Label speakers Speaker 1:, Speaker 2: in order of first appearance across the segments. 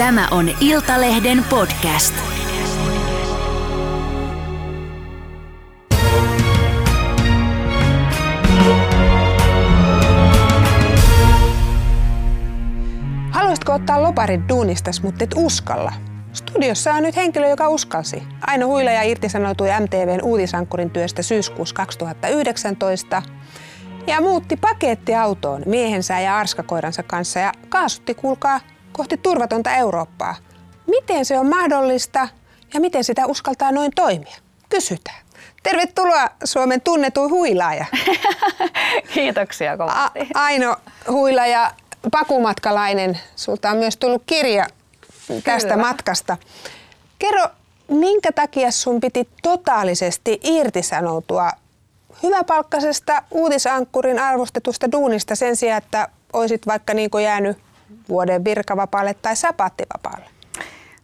Speaker 1: Tämä on Iltalehden podcast.
Speaker 2: Haluaisitko ottaa loparit duunistas, mutta et uskalla? Studiossa on nyt henkilö, joka uskalsi. Aino Huilaja irtisanoutui MTVn uutisankkurin työstä syyskuussa 2019 ja muutti pakettiautoon miehensä ja arskakoiransa kanssa ja kaasutti, kuulkaa, kohti turvatonta Eurooppaa. Miten se on mahdollista ja miten sitä uskaltaa noin toimia? Kysytään. Tervetuloa Suomen tunnetuin huilaaja.
Speaker 3: Kiitoksia kovasti.
Speaker 2: A- Aino Huilaaja, pakumatkalainen. Sulta on myös tullut kirja tästä
Speaker 3: Kyllä.
Speaker 2: matkasta. Kerro, minkä takia sun piti totaalisesti irtisanoutua hyväpalkkaisesta uutisankkurin arvostetusta duunista sen sijaan, että olisit vaikka niin kuin jäänyt vuoden virkavapaalle tai sapaattivapaalle?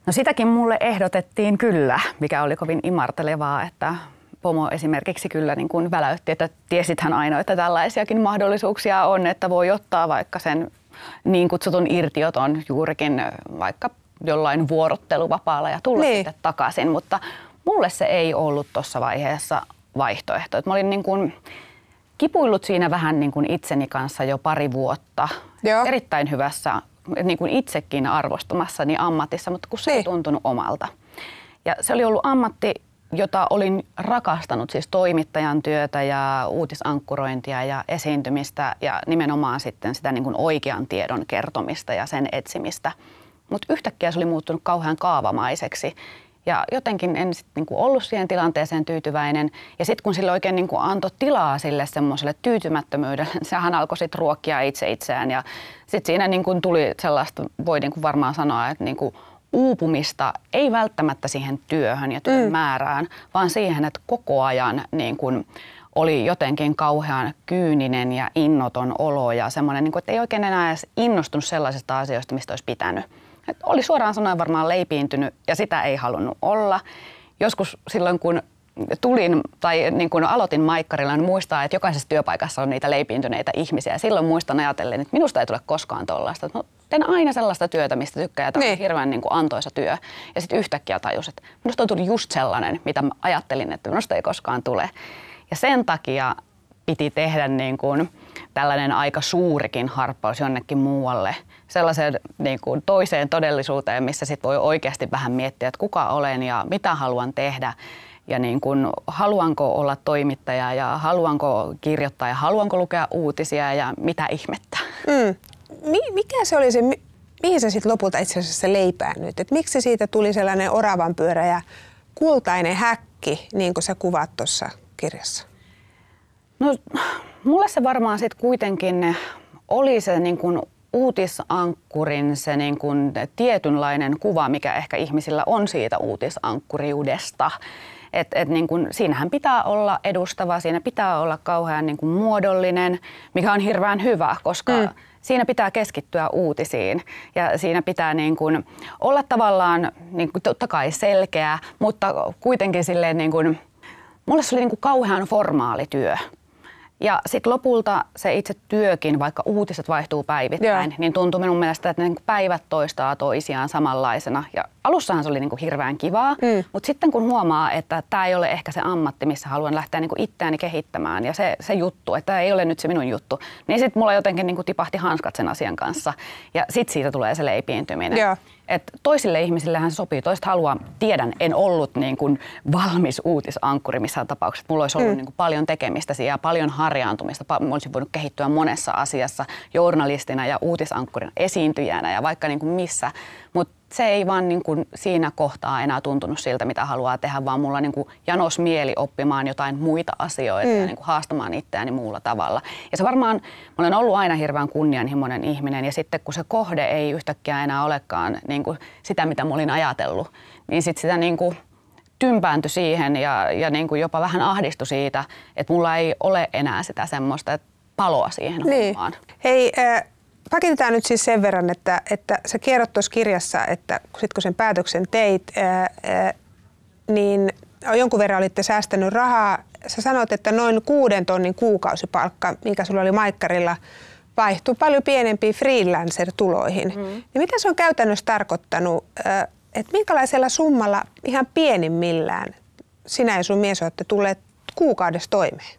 Speaker 3: No sitäkin mulle ehdotettiin kyllä, mikä oli kovin imartelevaa, että pomo esimerkiksi kyllä niin kuin väläytti, että tiesithän aina, että tällaisiakin mahdollisuuksia on, että voi ottaa vaikka sen niin kutsutun irtioton juurikin vaikka jollain vuorotteluvapaalla ja tulla
Speaker 2: Niin.
Speaker 3: niin. sitten takaisin, mutta mulle se ei ollut tuossa vaiheessa vaihtoehto. Et mä olin niin kuin kipuillut siinä vähän niin kuin itseni kanssa jo pari vuotta.
Speaker 2: Joo.
Speaker 3: Erittäin hyvässä, niin kuin itsekin arvostamassani ammatissa, mutta kun se
Speaker 2: Niin.
Speaker 3: ei tuntunut omalta. Ja se oli ollut ammatti, jota olin rakastanut, siis toimittajan työtä ja uutisankkurointia ja esiintymistä ja nimenomaan sitten sitä niin kuin oikean tiedon kertomista ja sen etsimistä. Mutta yhtäkkiä se oli muuttunut kauhean kaavamaiseksi. Ja jotenkin en sit niinku ollut siihen tilanteeseen tyytyväinen. Ja sitten kun sille oikein niinku antoi tilaa sille semmoiselle tyytymättömyydelle, sehän alkoi sitten ruokkia itse itseään. Ja sitten siinä niinku tuli sellaista, voi niinku varmaan sanoa, että niinku uupumista ei välttämättä siihen työhön ja työn mm. määrään, vaan siihen, että koko ajan niin kuin oli jotenkin kauhean kyyninen ja innoton olo ja semmoinen, niin kuin, että ei oikein enää edes innostunut sellaisista asioista, mistä olisi pitänyt. Et oli suoraan sanoen varmaan leipiintynyt ja sitä ei halunnut olla. Joskus silloin, kun tulin tai niin kun aloitin maikkarilla, niin muistaa, että jokaisessa työpaikassa on niitä leipiintyneitä ihmisiä. Ja silloin muistan ajatellen, että minusta ei tule koskaan tuollaista. Mä teen aina sellaista työtä, mistä tykkää, ja tämä
Speaker 2: Niin.
Speaker 3: on hirveän niin kuin antoisa työ. Ja sitten yhtäkkiä tajus, että minusta on tullut just sellainen, mitä mä ajattelin, että minusta ei koskaan tule. Ja sen takia piti tehdä niin kuin tällainen aika suurikin harppaus jonnekin muualle, sellaiseen niin kuin toiseen todellisuuteen, missä sit voi oikeasti vähän miettiä, että kuka olen ja mitä haluan tehdä ja niin kuin, haluanko olla toimittaja ja haluanko kirjoittaa ja haluanko lukea uutisia ja mitä ihmettä.
Speaker 2: Mm. Mi- mikä se oli se, mi- mihin sä sitten lopulta itse asiassa leipäännyt? Et miksi siitä tuli sellainen oravan pyörä ja kultainen häkki, niin kuin sä kuvaat tuossa kirjassa?
Speaker 3: No mulle se varmaan sitten kuitenkin oli se niin kuin uutisankkurin se niin kuin tietynlainen kuva, mikä ehkä ihmisillä on siitä uutisankkuriudesta. Et, et niin kuin, siinähän pitää olla edustava, siinä pitää olla kauhean niin kuin muodollinen, mikä on hirveän hyvä, koska mm. siinä pitää keskittyä uutisiin ja siinä pitää niin kuin olla tavallaan niin kuin totta kai selkeä, mutta kuitenkin silleen niin kuin, mulle se oli niin kuin kauhean formaali työ. Ja sitten lopulta se itse työkin, vaikka uutiset vaihtuu päivittäin,
Speaker 2: Joo.
Speaker 3: niin tuntui minun mielestä, että ne niinku päivät toistaa toisiaan samanlaisena. Ja alussahan se oli niinku hirveän kivaa, mm. mutta sitten kun huomaa, että tämä ei ole ehkä se ammatti, missä haluan lähteä niinku itseäni kehittämään ja se, se juttu, että tämä ei ole nyt se minun juttu, niin sitten mulla jotenkin niinku tipahti hanskat sen asian kanssa. Ja sitten siitä tulee se leipiintyminen.
Speaker 2: Joo.
Speaker 3: Et toisille ihmisillehän se sopii, toiset haluaa, tiedän, en ollut niin kuin valmis uutisankkuri missään tapauksessa. Mulla olisi ollut mm. niin kuin paljon tekemistä siellä ja paljon harjaantumista. Mä olisin voinut kehittyä monessa asiassa journalistina ja uutisankkurin esiintyjänä ja vaikka niin kuin missä. Mutta se ei vaan niin kuin siinä kohtaa enää tuntunut siltä, mitä haluaa tehdä, vaan mulla niin kuin janos mieli oppimaan jotain muita asioita mm. ja niin kuin haastamaan itseäni muulla tavalla. Ja se varmaan, mä olen ollut aina hirveän kunnianhimoinen ihminen ja sitten kun se kohde ei yhtäkkiä enää olekaan niin kuin sitä, mitä mä olin ajatellut, niin sitten sitä niin kuin tympääntyi siihen ja, ja niin kuin jopa vähän ahdistui siitä, että mulla ei ole enää sitä semmoista paloa siihen
Speaker 2: Niin.
Speaker 3: hommaan.
Speaker 2: Hei, äh, pakitetaan nyt siis sen verran, että, että sä kerrot tuossa kirjassa, että sit kun sen päätöksen teit, äh, äh, niin jonkun verran olitte säästänyt rahaa. Sä sanoit, että noin kuuden tonnin kuukausipalkka, mikä sulla oli maikkarilla, vaihtui paljon pienempiin freelancer-tuloihin. Mm. Niin mitä se on käytännössä tarkoittanut, että minkälaisella summalla ihan pienimmillään sinä ja sun mies olette tulleet kuukaudessa toimeen?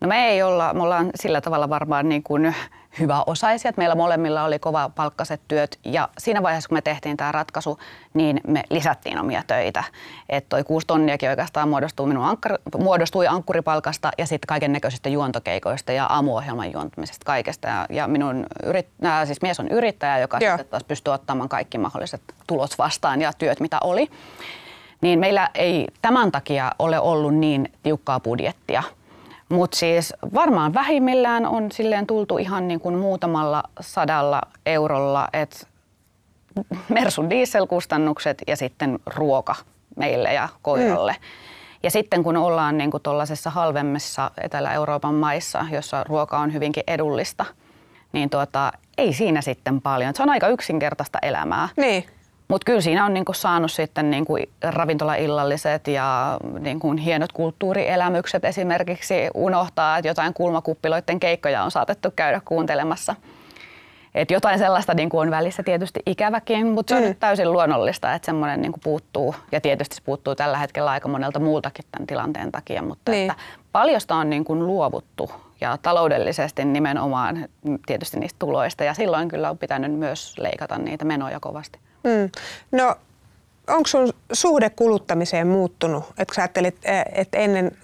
Speaker 3: No me ei olla, me ollaan sillä tavalla varmaan niin kuin hyväosaisia. Meillä molemmilla oli kova palkkaiset työt ja siinä vaiheessa, kun me tehtiin tämä ratkaisu, niin me lisättiin omia töitä. Että toi kuusi tonniakin oikeastaan muodostui, minun ankkar, muodostui ankkuripalkasta ja sitten kaiken näköisistä juontokeikoista ja aamuohjelman juontumisesta kaikesta. Ja, ja minun yrit, äh, siis mies on yrittäjä, joka sitten taas pystyy ottamaan kaikki mahdolliset tulot vastaan ja työt, mitä oli. Niin meillä ei tämän takia ole ollut niin tiukkaa budjettia – mutta siis varmaan vähimmillään on silleen tultu ihan niin kuin muutamalla sadalla eurolla, että Mersun dieselkustannukset ja sitten ruoka meille ja koiralle. Mm. Ja sitten kun ollaan niin kuin tuollaisessa halvemmissa Etelä-Euroopan maissa, jossa ruoka on hyvinkin edullista, niin tuota, ei siinä sitten paljon. Se on aika yksinkertaista elämää.
Speaker 2: Niin.
Speaker 3: Mutta kyllä siinä on niinku saanut sitten niinku ravintolaillalliset ja niinku hienot kulttuurielämykset esimerkiksi unohtaa, että jotain kulmakuppiloiden keikkoja on saatettu käydä kuuntelemassa. Et jotain sellaista niin on välissä tietysti ikäväkin, mutta se on mm. täysin luonnollista, että semmoinen niin puuttuu. Ja tietysti se puuttuu tällä hetkellä aika monelta muultakin tämän tilanteen takia, mutta niin. että paljosta on niin kuin luovuttu ja taloudellisesti nimenomaan tietysti niistä tuloista. Ja silloin kyllä on pitänyt myös leikata niitä menoja kovasti.
Speaker 2: Mm. No onko sun suhde kuluttamiseen muuttunut? Että sä ajattelit, että ennen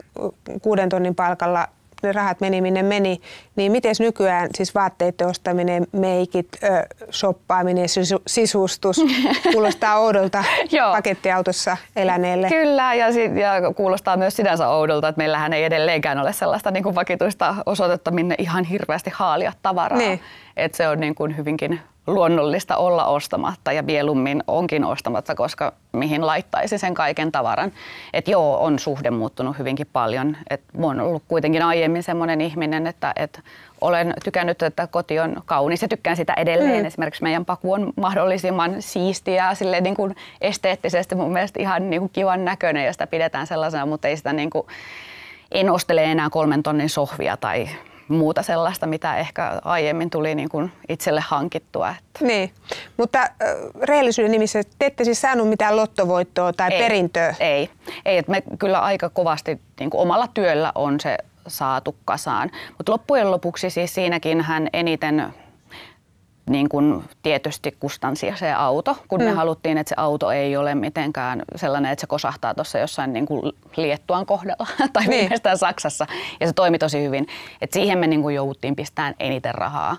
Speaker 2: kuuden tonnin palkalla ne rahat meni minne meni, niin miten nykyään siis vaatteiden ostaminen, meikit, ö, shoppaaminen, sisu, sisustus kuulostaa oudolta pakettiautossa eläneelle?
Speaker 3: Kyllä ja, sit, ja kuulostaa myös sinänsä oudolta, että meillähän ei edelleenkään ole sellaista niin kuin vakituista osoitetta, minne ihan hirveästi haalia tavaraa. Niin. Et se on niin kuin hyvinkin luonnollista olla ostamatta ja mieluummin onkin ostamatta, koska mihin laittaisi sen kaiken tavaran. Että joo, on suhde muuttunut hyvinkin paljon. Et mä oon ollut kuitenkin aiemmin semmoinen ihminen, että, että olen tykännyt, että koti on kaunis ja tykkään sitä edelleen. Mm. Esimerkiksi meidän paku on mahdollisimman siistiä ja niin kuin esteettisesti mun mielestä ihan niin kuin kivan näköinen ja sitä pidetään sellaisena, mutta ei sitä niin kuin, en ostele enää kolmen tonnin sohvia tai muuta sellaista, mitä ehkä aiemmin tuli niin kuin itselle hankittua. Että.
Speaker 2: Niin, mutta äh, rehellisyyden nimissä te ette siis saanut mitään lottovoittoa tai
Speaker 3: ei,
Speaker 2: perintöä?
Speaker 3: Ei, ei että me kyllä aika kovasti niin kuin omalla työllä on se saatu kasaan. Mutta loppujen lopuksi siis siinäkin hän eniten niin kuin tietysti kustansia se auto, kun mm. me haluttiin, että se auto ei ole mitenkään sellainen, että se kosahtaa tuossa jossain niin kuin Liettuan kohdalla tai niin. viimeistään Saksassa. Ja se toimi tosi hyvin. Et siihen me niin kuin jouduttiin pistämään eniten rahaa.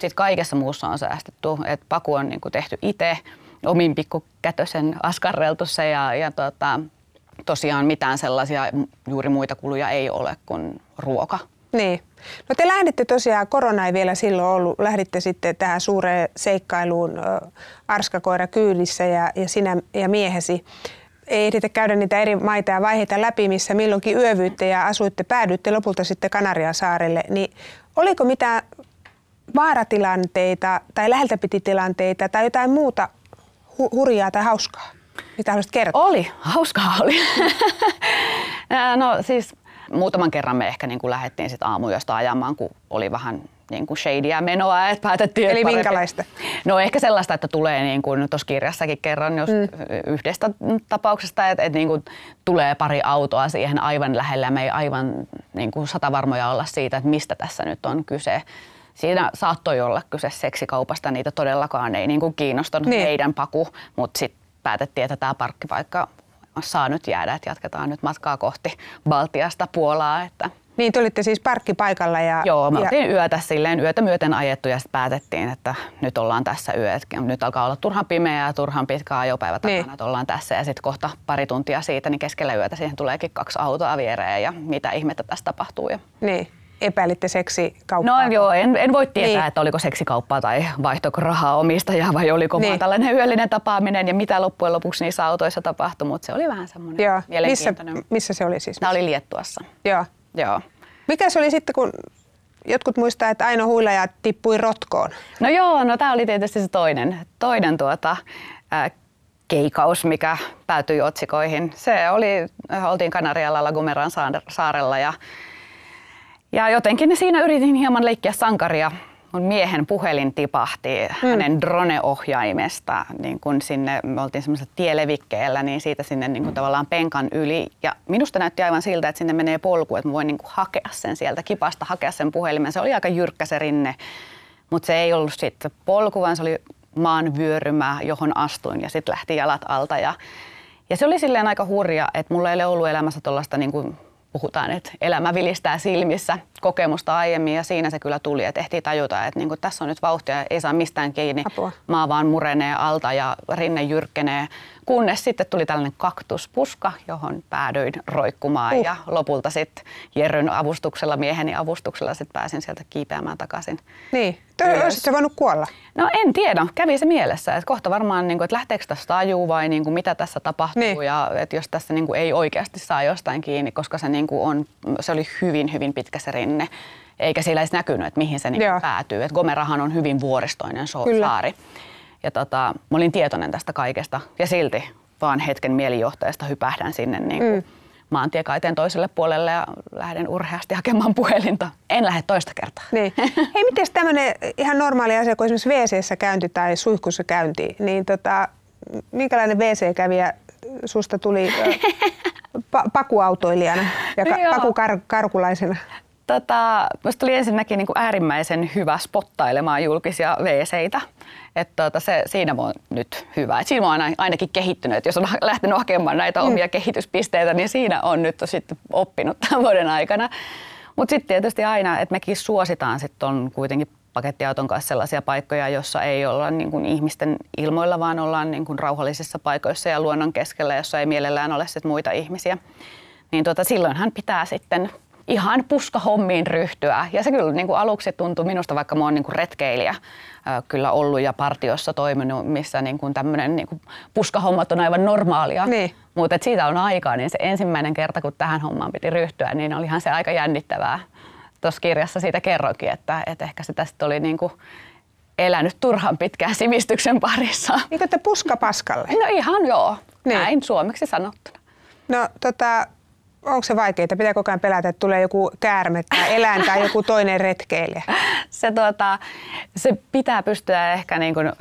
Speaker 3: Sitten kaikessa muussa on säästetty. Et paku on niin kuin tehty itse omin pikkukätösen askarreltu se ja, ja tota, tosiaan mitään sellaisia juuri muita kuluja ei ole kuin ruoka.
Speaker 2: Niin. No te lähditte tosiaan, korona ei vielä silloin ollut, lähditte sitten tähän suureen seikkailuun arskakoira kyydissä ja, ja sinä ja miehesi. Ei ehditä käydä niitä eri maita ja vaiheita läpi, missä milloinkin yövyytte ja asuitte, päädyitte lopulta sitten Kanarian saarelle. Niin oliko mitään vaaratilanteita tai läheltä piti tilanteita tai jotain muuta hu- hurjaa tai hauskaa? Mitä haluaisit kertoa?
Speaker 3: Oli, hauskaa oli. no siis Muutaman kerran me ehkä niin kuin lähdettiin sit aamuyöstä ajamaan, kun oli vähän niin kuin shadyä menoa, että päätettiin...
Speaker 2: Eli parempi. minkälaista?
Speaker 3: No ehkä sellaista, että tulee niin kuin tuossa kirjassakin kerran jos mm. yhdestä tapauksesta, että, että niin kuin tulee pari autoa siihen aivan lähellä. Me ei aivan niin kuin satavarmoja olla siitä, että mistä tässä nyt on kyse. Siinä saattoi olla kyse seksikaupasta, niitä todellakaan ei niin kuin kiinnostanut niin. meidän paku, mutta sitten päätettiin, että tämä parkkipaikka saa nyt jäädä, että jatketaan nyt matkaa kohti Baltiasta Puolaa. Että
Speaker 2: niin, te olitte siis parkkipaikalla ja...
Speaker 3: Joo, me
Speaker 2: ja...
Speaker 3: oltiin yötä silleen, yötä myöten ajettu ja sitten päätettiin, että nyt ollaan tässä yö. Nyt alkaa olla turhan pimeä ja turhan pitkä ajopäivä takana, niin. että ollaan tässä. Ja sitten kohta pari tuntia siitä, niin keskellä yötä siihen tuleekin kaksi autoa viereen ja mitä ihmettä tässä tapahtuu. Ja...
Speaker 2: Niin epäilitte seksikauppaa?
Speaker 3: No joo, en, en voi tietää, niin. että oliko seksikauppaa tai vaihtoko rahaa omistajaa vai oliko niin. vaan tällainen yöllinen tapaaminen ja mitä loppujen lopuksi niissä autoissa tapahtui, mutta se oli vähän semmoinen joo. mielenkiintoinen.
Speaker 2: Missä, missä se oli siis?
Speaker 3: Tämä oli Liettuassa.
Speaker 2: Joo.
Speaker 3: joo.
Speaker 2: Mikä se oli sitten, kun jotkut muistaa, että Aino Huilaja tippui rotkoon?
Speaker 3: No joo, no tämä oli tietysti se toinen, toinen tuota, äh, keikaus, mikä päätyi otsikoihin. Se oli, oltiin Kanarialla Lagumeran saarella ja ja jotenkin siinä yritin hieman leikkiä sankaria. mun miehen puhelin tipahti mm. hänen drone-ohjaimesta niin kun sinne, me oltiin semmoisella tielevikkeellä, niin siitä sinne niin kun tavallaan penkan yli. Ja minusta näytti aivan siltä, että sinne menee polku, että mä voin niin hakea sen sieltä kipasta, hakea sen puhelimen. Se oli aika jyrkkä se rinne, mutta se ei ollut sitten polku, vaan se oli maan vyörymä, johon astuin ja sitten lähti jalat alta. Ja, ja se oli silleen aika hurja, että mulla ei ole ollut elämässä tuollaista niin kuin puhutaan, että elämä vilistää silmissä kokemusta aiemmin ja siinä se kyllä tuli ja tehtiin tajuta, että niin kuin tässä on nyt vauhtia, ei saa mistään kiinni,
Speaker 2: Apua.
Speaker 3: maa vaan murenee alta ja rinne jyrkkenee, kunnes sitten tuli tällainen kaktuspuska, johon päädyin roikkumaan uh. ja lopulta sitten Jerryn avustuksella, mieheni avustuksella sitten pääsin sieltä kiipeämään takaisin.
Speaker 2: Niin, Olisitko voinut kuolla?
Speaker 3: No en tiedä, kävi se mielessä, että kohta varmaan, niin kuin, että lähteekö tästä tajuu vai niin kuin, mitä tässä tapahtuu niin. ja että jos tässä niin kuin, ei oikeasti saa jostain kiinni, koska se, niin kuin, on, se oli hyvin, hyvin pitkä se rinne, eikä siellä edes näkynyt, että mihin se niin kuin, päätyy. Et Gomerahan on hyvin vuoristoinen so- saari. Ja tota, mä olin tietoinen tästä kaikesta ja silti vaan hetken mielijohteesta hypähdän sinne niin kuin, mm maantiekaiteen toiselle puolelle ja lähden urheasti hakemaan puhelinta. En lähde toista kertaa.
Speaker 2: Niin. Hei, miten tämmöinen ihan normaali asia kuin esimerkiksi wc käynti tai suihkussa käynti, niin tota, minkälainen WC-kävijä susta tuli pa- pakuautoilijana ja ka- pakukarkulaisena?
Speaker 3: Tota, Minusta oli ensinnäkin niin kuin äärimmäisen hyvä spottailemaan julkisia wc että tota, se, siinä on nyt hyvä. Et siinä on ainakin kehittynyt. jos on lähtenyt hakemaan näitä mm. omia kehityspisteitä, niin siinä on nyt sitten oppinut tämän vuoden aikana. Mutta sitten tietysti aina, että mekin suositaan sitten on kuitenkin pakettiauton kanssa sellaisia paikkoja, jossa ei olla niin kuin ihmisten ilmoilla, vaan ollaan niin kuin rauhallisissa paikoissa ja luonnon keskellä, jossa ei mielellään ole sit muita ihmisiä. Niin tota, silloinhan pitää sitten ihan puskahommiin ryhtyä. Ja se kyllä niin kuin aluksi tuntui minusta, vaikka mä oon niin kuin retkeilijä kyllä ollut ja partiossa toiminut, missä niin kuin tämmöinen niin kuin puskahommat on aivan normaalia. Niin. Mutta siitä on aikaa, niin se ensimmäinen kerta, kun tähän hommaan piti ryhtyä, niin olihan se aika jännittävää. Tuossa kirjassa siitä kerroinkin, että, että ehkä se tästä oli niin kuin elänyt turhan pitkään sivistyksen parissa.
Speaker 2: Niin kuin te puska paskalle?
Speaker 3: No ihan joo, niin. näin suomeksi sanottuna.
Speaker 2: No tota, onko se vaikeaa? Pitää koko ajan pelätä, että tulee joku käärme tai eläin tai joku toinen retkeilijä?
Speaker 3: Se, tuota, se pitää pystyä ehkä niin kuin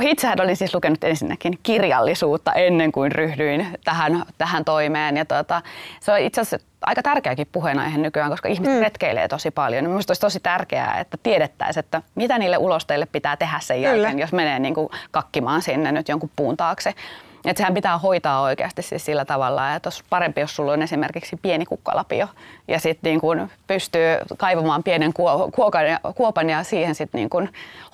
Speaker 3: Itsehän olin siis lukenut ensinnäkin kirjallisuutta ennen kuin ryhdyin tähän, tähän toimeen. Ja tuota, se on itse asiassa aika tärkeäkin puheenaihe nykyään, koska ihmiset mm. retkeilee tosi paljon. Minusta olisi tosi tärkeää, että tiedettäisiin, että mitä niille ulosteille pitää tehdä sen Kyllä. jälkeen, jos menee niin kuin kakkimaan sinne nyt jonkun puun taakse. Että sehän pitää hoitaa oikeasti siis sillä tavalla, että olisi parempi, jos sulla on esimerkiksi pieni kukkalapio ja sitten niin kun pystyy kaivamaan pienen kuokan ja, kuopan ja siihen sitten niin kun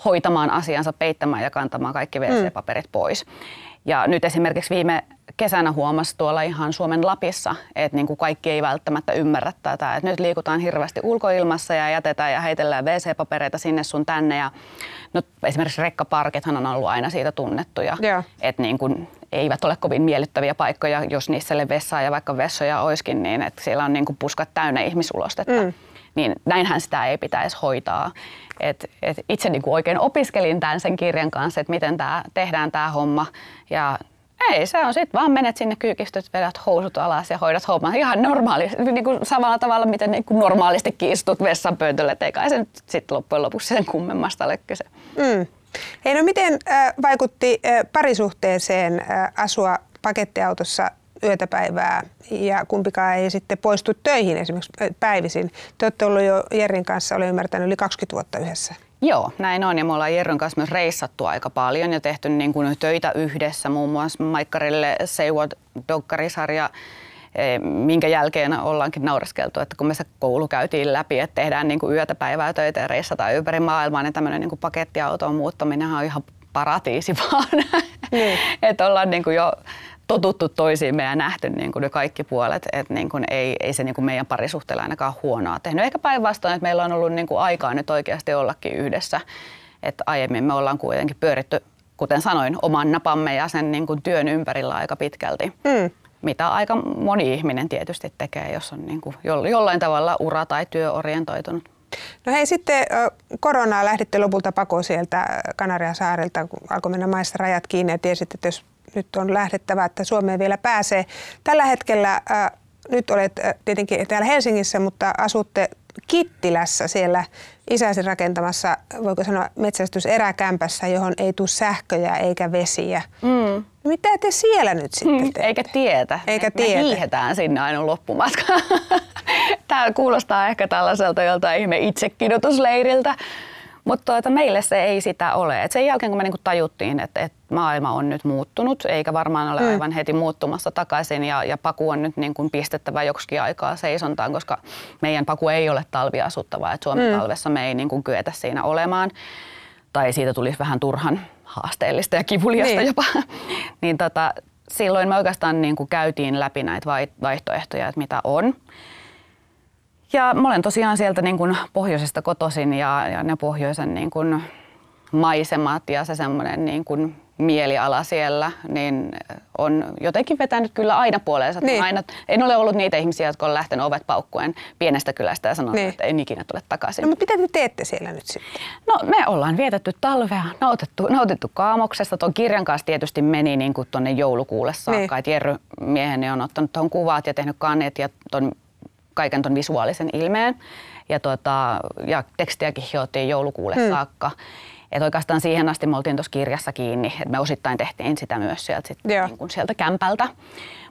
Speaker 3: hoitamaan asiansa, peittämään ja kantamaan kaikki WC-paperit pois. Ja nyt esimerkiksi viime kesänä huomasi tuolla ihan Suomen Lapissa, että niin kuin kaikki ei välttämättä ymmärrä tätä. Että nyt liikutaan hirveästi ulkoilmassa ja jätetään ja heitellään WC-papereita sinne sun tänne. Ja no, esimerkiksi rekkaparkithan on ollut aina siitä tunnettuja, yeah. että niin kuin eivät ole kovin miellyttäviä paikkoja, jos niissä vessaa ja vaikka vessoja olisikin, niin että siellä on niin kuin puskat täynnä ihmisulostetta. Mm. Niin näinhän sitä ei pitäisi hoitaa. Et, et itse niin kuin oikein opiskelin tämän sen kirjan kanssa, että miten tämä tehdään tämä homma. Ja ei, se on sitten vaan menet sinne kyykistyt, vedät housut alas ja hoidat homman ihan normaali, niin kuin samalla tavalla, miten niin kuin normaalisti istut vessan pöntölle, eikä se sitten loppujen lopuksi sen kummemmasta ole kyse. Mm.
Speaker 2: Hei, no miten vaikutti parisuhteeseen asua pakettiautossa yötä päivää ja kumpikaan ei sitten poistu töihin esimerkiksi päivisin. Te olette ollut jo Jerin kanssa, olen ymmärtänyt, yli 20 vuotta yhdessä.
Speaker 3: Joo, näin on ja me ollaan Jerron kanssa myös reissattu aika paljon ja tehty niin kuin töitä yhdessä, muun muassa Maikkarille Seiwot dokkarisarja Eh, minkä jälkeen ollaankin naureskeltu, että kun me se koulu käytiin läpi, että tehdään niin kuin yötä päivää töitä ja reissataan ympäri maailmaa, niin tämmöinen niin pakettiautoon muuttaminen on ihan paratiisi vaan. Niin. että ollaan niin kuin jo totuttu toisiimme ja nähty niin kuin ne kaikki puolet, että niin kuin ei, ei se niin kuin meidän parisuhteella ainakaan huonoa tehnyt. Ehkä päinvastoin, että meillä on ollut niin kuin aikaa nyt oikeasti ollakin yhdessä. Että aiemmin me ollaan kuitenkin pyöritty, kuten sanoin, oman napamme ja sen niin kuin työn ympärillä aika pitkälti. Mm mitä aika moni ihminen tietysti tekee, jos on niin kuin jollain tavalla ura- tai työorientoitunut.
Speaker 2: No hei, sitten koronaa lähditte lopulta pakoon sieltä Kanariasaarilta, kun alkoi mennä maissa rajat kiinni ja tiesit, että jos nyt on lähdettävä, että Suomeen vielä pääsee. Tällä hetkellä äh, nyt olet tietenkin täällä Helsingissä, mutta asutte Kittilässä siellä isäsi rakentamassa, voiko sanoa, metsästyseräkämpässä, johon ei tule sähköjä eikä vesiä. Mm. Mitä te siellä nyt sitten teette?
Speaker 3: Eikä tietä.
Speaker 2: Eikä
Speaker 3: me,
Speaker 2: tietä.
Speaker 3: Me hiihetään sinne aina loppumatka. Tämä kuulostaa ehkä tällaiselta joltain ihme itsekidotusleiriltä. Mutta tuota, meille se ei sitä ole. Et sen jälkeen kun me niinku tajuttiin, että et maailma on nyt muuttunut, eikä varmaan ole mm. aivan heti muuttumassa takaisin ja, ja paku on nyt niinku pistettävä joksikin aikaa seisontaan, koska meidän paku ei ole talviasuttava. Et Suomen mm. talvessa me ei niinku kyetä siinä olemaan. Tai siitä tulisi vähän turhan haasteellista ja kivuliasta niin. jopa. niin tota, silloin me oikeastaan niinku käytiin läpi näitä vaihtoehtoja, että mitä on. Ja mä olen tosiaan sieltä niin kuin pohjoisesta kotoisin ja, ja ne pohjoisen niin kuin maisemat ja se semmoinen niin kuin mieliala siellä, niin on jotenkin vetänyt kyllä aina puoleensa. Niin. Aina, en ole ollut niitä ihmisiä, jotka on lähtenyt ovet paukkuen pienestä kylästä ja sanonut, niin. että en ikinä tule takaisin.
Speaker 2: No mutta mitä te teette siellä nyt sitten?
Speaker 3: No me ollaan vietetty talvea, nautittu, nautittu kaamoksesta. Tuon kirjan kanssa tietysti meni niin kuin tuonne joulukuulle saakka. Niin. Jerry mieheni on ottanut tuon kuvat ja tehnyt kannet ja tuon kaiken ton visuaalisen ilmeen. Ja, tuota, ja tekstiäkin hiottiin joulukuulle hmm. saakka. Et oikeastaan siihen asti me oltiin tuossa kirjassa kiinni, että me osittain tehtiin sitä myös sieltä, sit, niin kuin sieltä kämpältä.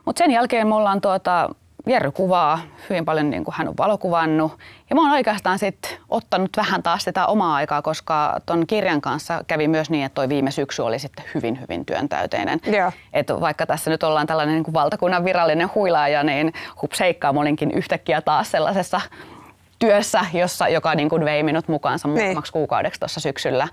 Speaker 3: Mutta sen jälkeen me ollaan tuota, Jerry kuvaa hyvin paljon, niin kuin hän on valokuvannut. Ja mä oon oikeastaan sit ottanut vähän taas sitä omaa aikaa, koska ton kirjan kanssa kävi myös niin, että toi viime syksy oli sitten hyvin, hyvin työntäyteinen. Että vaikka tässä nyt ollaan tällainen niin kuin valtakunnan virallinen huilaaja, niin hupseikkaa mä olinkin yhtäkkiä taas sellaisessa työssä, jossa, joka niin kuin vei minut mukaansa niin. muutamaksi kuukaudeksi tuossa syksyllä.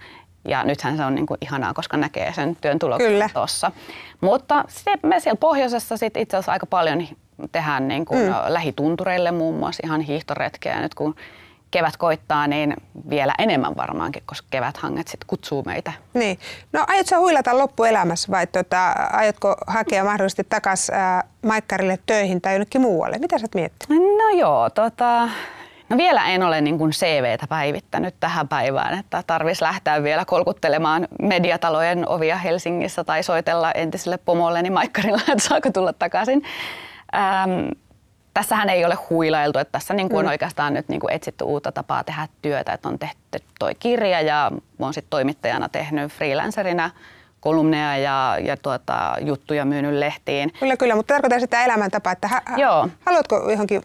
Speaker 3: Ja nythän se on niin kuin ihanaa, koska näkee sen työn tuloksen tuossa. Mutta se, me siellä pohjoisessa sit itse asiassa aika paljon tehdään niin kuin mm. lähituntureille muun muassa ihan hiihtoretkeä. Nyt kun kevät koittaa, niin vielä enemmän varmaankin, koska keväthanget sitten kutsuu meitä.
Speaker 2: Niin. No aiotko huilata loppuelämässä vai tota, aiotko hakea mahdollisesti takaisin Maikkarille töihin tai jonnekin muualle? Mitä sä miettinyt?
Speaker 3: No joo, tota, No vielä en ole niin kuin CVtä päivittänyt tähän päivään, että tarvitsisi lähteä vielä kolkuttelemaan mediatalojen ovia Helsingissä tai soitella entiselle pomolleni Maikkarilla, että saako tulla takaisin. Ähm, tässähän ei ole huilailtu, että tässä niin kuin on mm. oikeastaan nyt niin kuin etsitty uutta tapaa tehdä työtä, että on tehty toi kirja ja olen sitten toimittajana tehnyt freelancerina kolumneja ja, ja tuota, juttuja myynyt lehtiin.
Speaker 2: Kyllä, kyllä, mutta tarkoitan sitä elämäntapaa, että ha- Joo. haluatko johonkin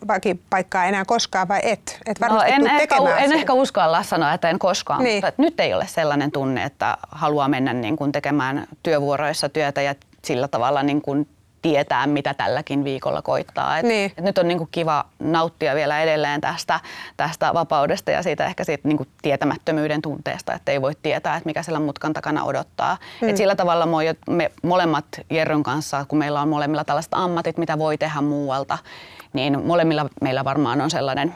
Speaker 2: paikkaa enää koskaan vai et? Et
Speaker 3: no, en, ehkä, en ehkä uskalla sanoa, että en koskaan, niin. mutta nyt ei ole sellainen tunne, että haluaa mennä niin kuin tekemään työvuoroissa työtä ja sillä tavalla niin kuin tietää, mitä tälläkin viikolla koittaa. Et, niin. et nyt on niinku kiva nauttia vielä edelleen tästä, tästä vapaudesta ja siitä ehkä siitä niinku tietämättömyyden tunteesta, että ei voi tietää, että mikä siellä mutkan takana odottaa. Mm. Et sillä tavalla me, me molemmat Jerryn kanssa, kun meillä on molemmilla tällaiset ammatit, mitä voi tehdä muualta, niin molemmilla meillä varmaan on sellainen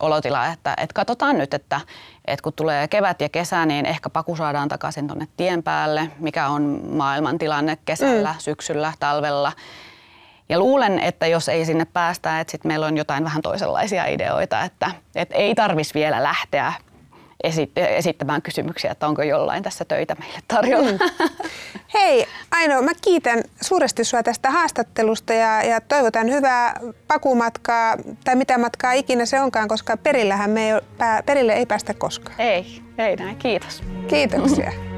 Speaker 3: olotila, että, että katsotaan nyt, että, että kun tulee kevät ja kesä, niin ehkä paku saadaan takaisin tuonne tien päälle, mikä on maailman tilanne kesällä, mm. syksyllä, talvella. Ja luulen, että jos ei sinne päästä, että sitten meillä on jotain vähän toisenlaisia ideoita, että, että ei tarvitsisi vielä lähteä esittämään kysymyksiä, että onko jollain tässä töitä meille tarjolla. Mm.
Speaker 2: Hei Aino, mä kiitän suuresti sinua tästä haastattelusta ja, ja toivotan hyvää pakumatkaa tai mitä matkaa ikinä se onkaan, koska perillähän me ei, perille ei päästä koskaan.
Speaker 3: Ei, ei näin. Kiitos.
Speaker 2: Kiitoksia.